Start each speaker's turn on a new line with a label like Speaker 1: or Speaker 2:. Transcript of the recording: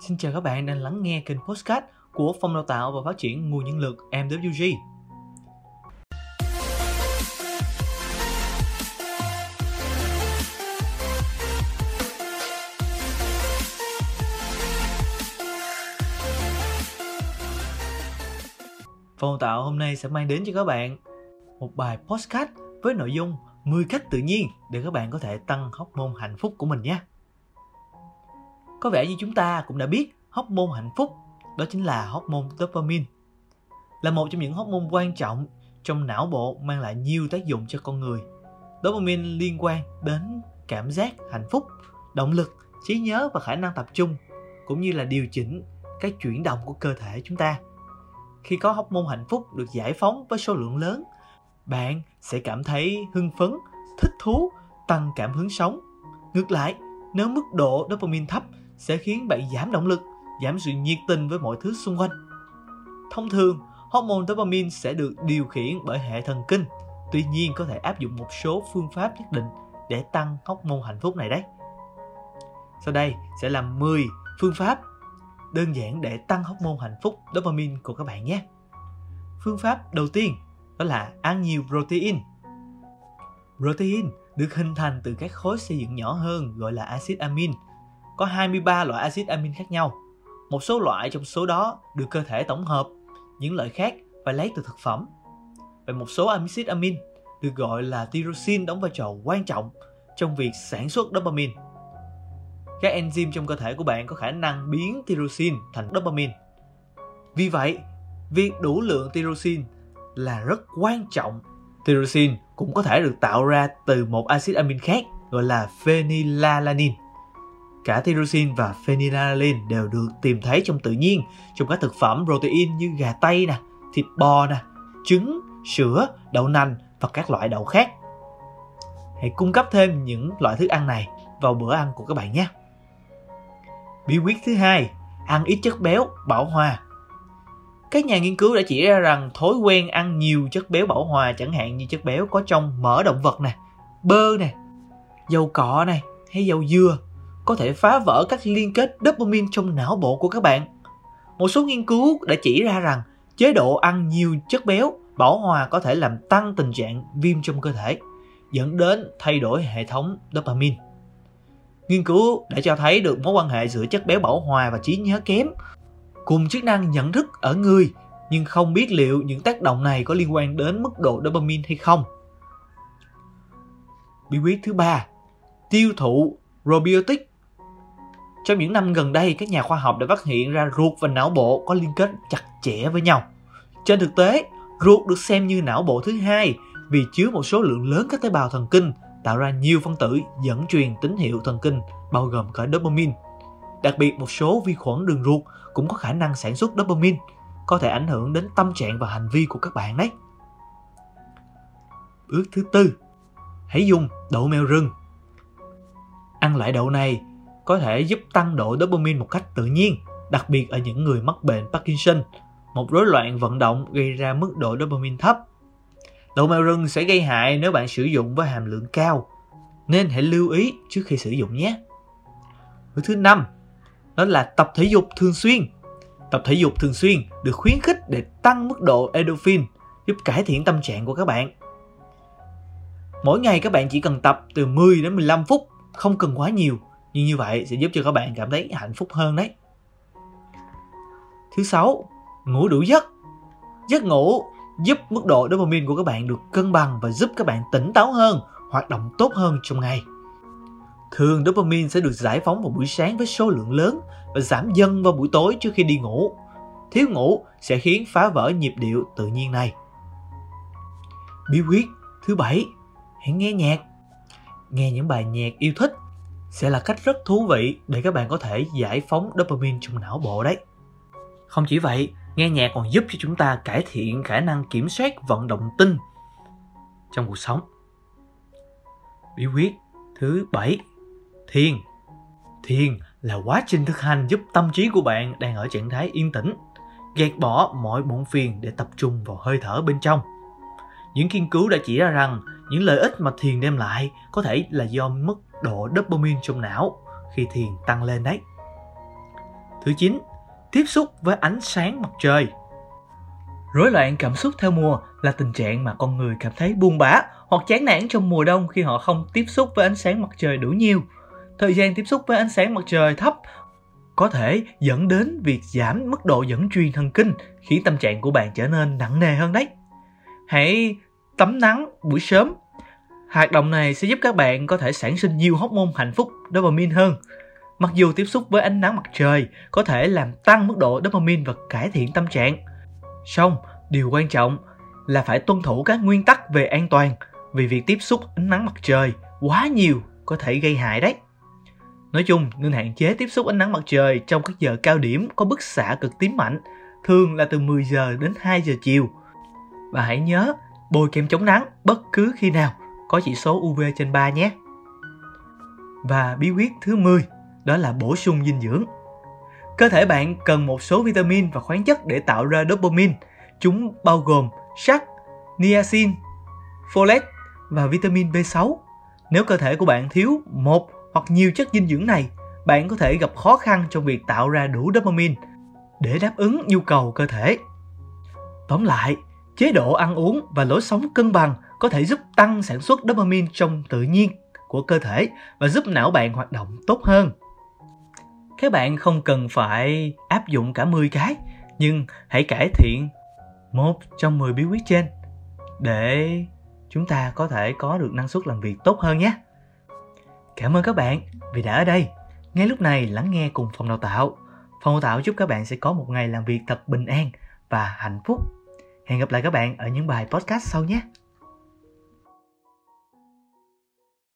Speaker 1: Xin chào các bạn đang lắng nghe kênh Postcard của Phòng Đào tạo và Phát triển Nguồn Nhân lực MWG. Phòng Đào tạo hôm nay sẽ mang đến cho các bạn một bài postcard với nội dung 10 cách tự nhiên để các bạn có thể tăng hóc môn hạnh phúc của mình nhé. Có vẻ như chúng ta cũng đã biết hormone hạnh phúc đó chính là hormone dopamine. Là một trong những hormone quan trọng trong não bộ mang lại nhiều tác dụng cho con người. Dopamine liên quan đến cảm giác hạnh phúc, động lực, trí nhớ và khả năng tập trung cũng như là điều chỉnh các chuyển động của cơ thể chúng ta. Khi có hormone hạnh phúc được giải phóng với số lượng lớn, bạn sẽ cảm thấy hưng phấn, thích thú, tăng cảm hứng sống. Ngược lại, nếu mức độ dopamine thấp sẽ khiến bạn giảm động lực, giảm sự nhiệt tình với mọi thứ xung quanh. Thông thường, hormone dopamine sẽ được điều khiển bởi hệ thần kinh. Tuy nhiên có thể áp dụng một số phương pháp nhất định để tăng hormone hạnh phúc này đấy. Sau đây sẽ là 10 phương pháp đơn giản để tăng hormone hạnh phúc dopamine của các bạn nhé. Phương pháp đầu tiên đó là ăn nhiều protein. Protein được hình thành từ các khối xây dựng nhỏ hơn gọi là axit amin có 23 loại axit amin khác nhau. Một số loại trong số đó được cơ thể tổng hợp, những loại khác phải lấy từ thực phẩm. Và một số axit amin được gọi là tyrosine đóng vai trò quan trọng trong việc sản xuất dopamine. Các enzyme trong cơ thể của bạn có khả năng biến tyrosine thành dopamine. Vì vậy, việc đủ lượng tyrosine là rất quan trọng. Tyrosine cũng có thể được tạo ra từ một axit amin khác gọi là phenylalanine. Cả tyrosine và phenylalanine đều được tìm thấy trong tự nhiên trong các thực phẩm protein như gà tây nè, thịt bò nè, trứng, sữa, đậu nành và các loại đậu khác. Hãy cung cấp thêm những loại thức ăn này vào bữa ăn của các bạn nhé. Bí quyết thứ hai, ăn ít chất béo, bảo hòa. Các nhà nghiên cứu đã chỉ ra rằng thói quen ăn nhiều chất béo bảo hòa chẳng hạn như chất béo có trong mỡ động vật nè, bơ nè, dầu cọ này hay dầu dừa có thể phá vỡ các liên kết dopamine trong não bộ của các bạn. Một số nghiên cứu đã chỉ ra rằng chế độ ăn nhiều chất béo bảo hòa có thể làm tăng tình trạng viêm trong cơ thể, dẫn đến thay đổi hệ thống dopamine. Nghiên cứu đã cho thấy được mối quan hệ giữa chất béo bảo hòa và trí nhớ kém cùng chức năng nhận thức ở người nhưng không biết liệu những tác động này có liên quan đến mức độ dopamine hay không. Bí quyết thứ ba, tiêu thụ probiotic trong những năm gần đây, các nhà khoa học đã phát hiện ra ruột và não bộ có liên kết chặt chẽ với nhau. Trên thực tế, ruột được xem như não bộ thứ hai vì chứa một số lượng lớn các tế bào thần kinh tạo ra nhiều phân tử dẫn truyền tín hiệu thần kinh bao gồm cả dopamine. Đặc biệt một số vi khuẩn đường ruột cũng có khả năng sản xuất dopamine, có thể ảnh hưởng đến tâm trạng và hành vi của các bạn đấy. Bước thứ tư, hãy dùng đậu mèo rừng. Ăn loại đậu này có thể giúp tăng độ dopamine một cách tự nhiên, đặc biệt ở những người mắc bệnh Parkinson, một rối loạn vận động gây ra mức độ dopamine thấp. Đậu mèo rừng sẽ gây hại nếu bạn sử dụng với hàm lượng cao, nên hãy lưu ý trước khi sử dụng nhé. Thứ thứ năm, đó là tập thể dục thường xuyên. Tập thể dục thường xuyên được khuyến khích để tăng mức độ endorphin, giúp cải thiện tâm trạng của các bạn. Mỗi ngày các bạn chỉ cần tập từ 10 đến 15 phút, không cần quá nhiều nhưng như vậy sẽ giúp cho các bạn cảm thấy hạnh phúc hơn đấy. Thứ sáu, ngủ đủ giấc. Giấc ngủ giúp mức độ dopamine của các bạn được cân bằng và giúp các bạn tỉnh táo hơn, hoạt động tốt hơn trong ngày. Thường dopamine sẽ được giải phóng vào buổi sáng với số lượng lớn và giảm dần vào buổi tối trước khi đi ngủ. Thiếu ngủ sẽ khiến phá vỡ nhịp điệu tự nhiên này. Bí quyết thứ bảy, hãy nghe nhạc. Nghe những bài nhạc yêu thích sẽ là cách rất thú vị để các bạn có thể giải phóng dopamine trong não bộ đấy. Không chỉ vậy, nghe nhạc còn giúp cho chúng ta cải thiện khả năng kiểm soát vận động tinh trong cuộc sống. Bí quyết thứ bảy Thiền Thiền là quá trình thực hành giúp tâm trí của bạn đang ở trạng thái yên tĩnh, gạt bỏ mọi bộn phiền để tập trung vào hơi thở bên trong. Những nghiên cứu đã chỉ ra rằng những lợi ích mà thiền đem lại có thể là do mức độ dopamine trong não khi thiền tăng lên đấy. Thứ 9. Tiếp xúc với ánh sáng mặt trời. Rối loạn cảm xúc theo mùa là tình trạng mà con người cảm thấy buồn bã hoặc chán nản trong mùa đông khi họ không tiếp xúc với ánh sáng mặt trời đủ nhiều. Thời gian tiếp xúc với ánh sáng mặt trời thấp có thể dẫn đến việc giảm mức độ dẫn truyền thần kinh, khiến tâm trạng của bạn trở nên nặng nề hơn đấy. Hãy tắm nắng buổi sớm. Hoạt động này sẽ giúp các bạn có thể sản sinh nhiều hormone hạnh phúc dopamine hơn. Mặc dù tiếp xúc với ánh nắng mặt trời có thể làm tăng mức độ dopamine và cải thiện tâm trạng, song điều quan trọng là phải tuân thủ các nguyên tắc về an toàn vì việc tiếp xúc ánh nắng mặt trời quá nhiều có thể gây hại đấy. Nói chung, nên hạn chế tiếp xúc ánh nắng mặt trời trong các giờ cao điểm có bức xạ cực tím mạnh, thường là từ 10 giờ đến 2 giờ chiều. Và hãy nhớ bôi kem chống nắng bất cứ khi nào có chỉ số UV trên 3 nhé. Và bí quyết thứ 10 đó là bổ sung dinh dưỡng. Cơ thể bạn cần một số vitamin và khoáng chất để tạo ra dopamine. Chúng bao gồm sắt, niacin, folate và vitamin B6. Nếu cơ thể của bạn thiếu một hoặc nhiều chất dinh dưỡng này, bạn có thể gặp khó khăn trong việc tạo ra đủ dopamine để đáp ứng nhu cầu cơ thể. Tóm lại, chế độ ăn uống và lối sống cân bằng có thể giúp tăng sản xuất dopamine trong tự nhiên của cơ thể và giúp não bạn hoạt động tốt hơn. Các bạn không cần phải áp dụng cả 10 cái, nhưng hãy cải thiện một trong 10 bí quyết trên để chúng ta có thể có được năng suất làm việc tốt hơn nhé. Cảm ơn các bạn vì đã ở đây, ngay lúc này lắng nghe cùng phòng đào tạo. Phòng đào tạo chúc các bạn sẽ có một ngày làm việc thật bình an và hạnh phúc. Hẹn gặp lại các bạn ở những bài podcast sau nhé.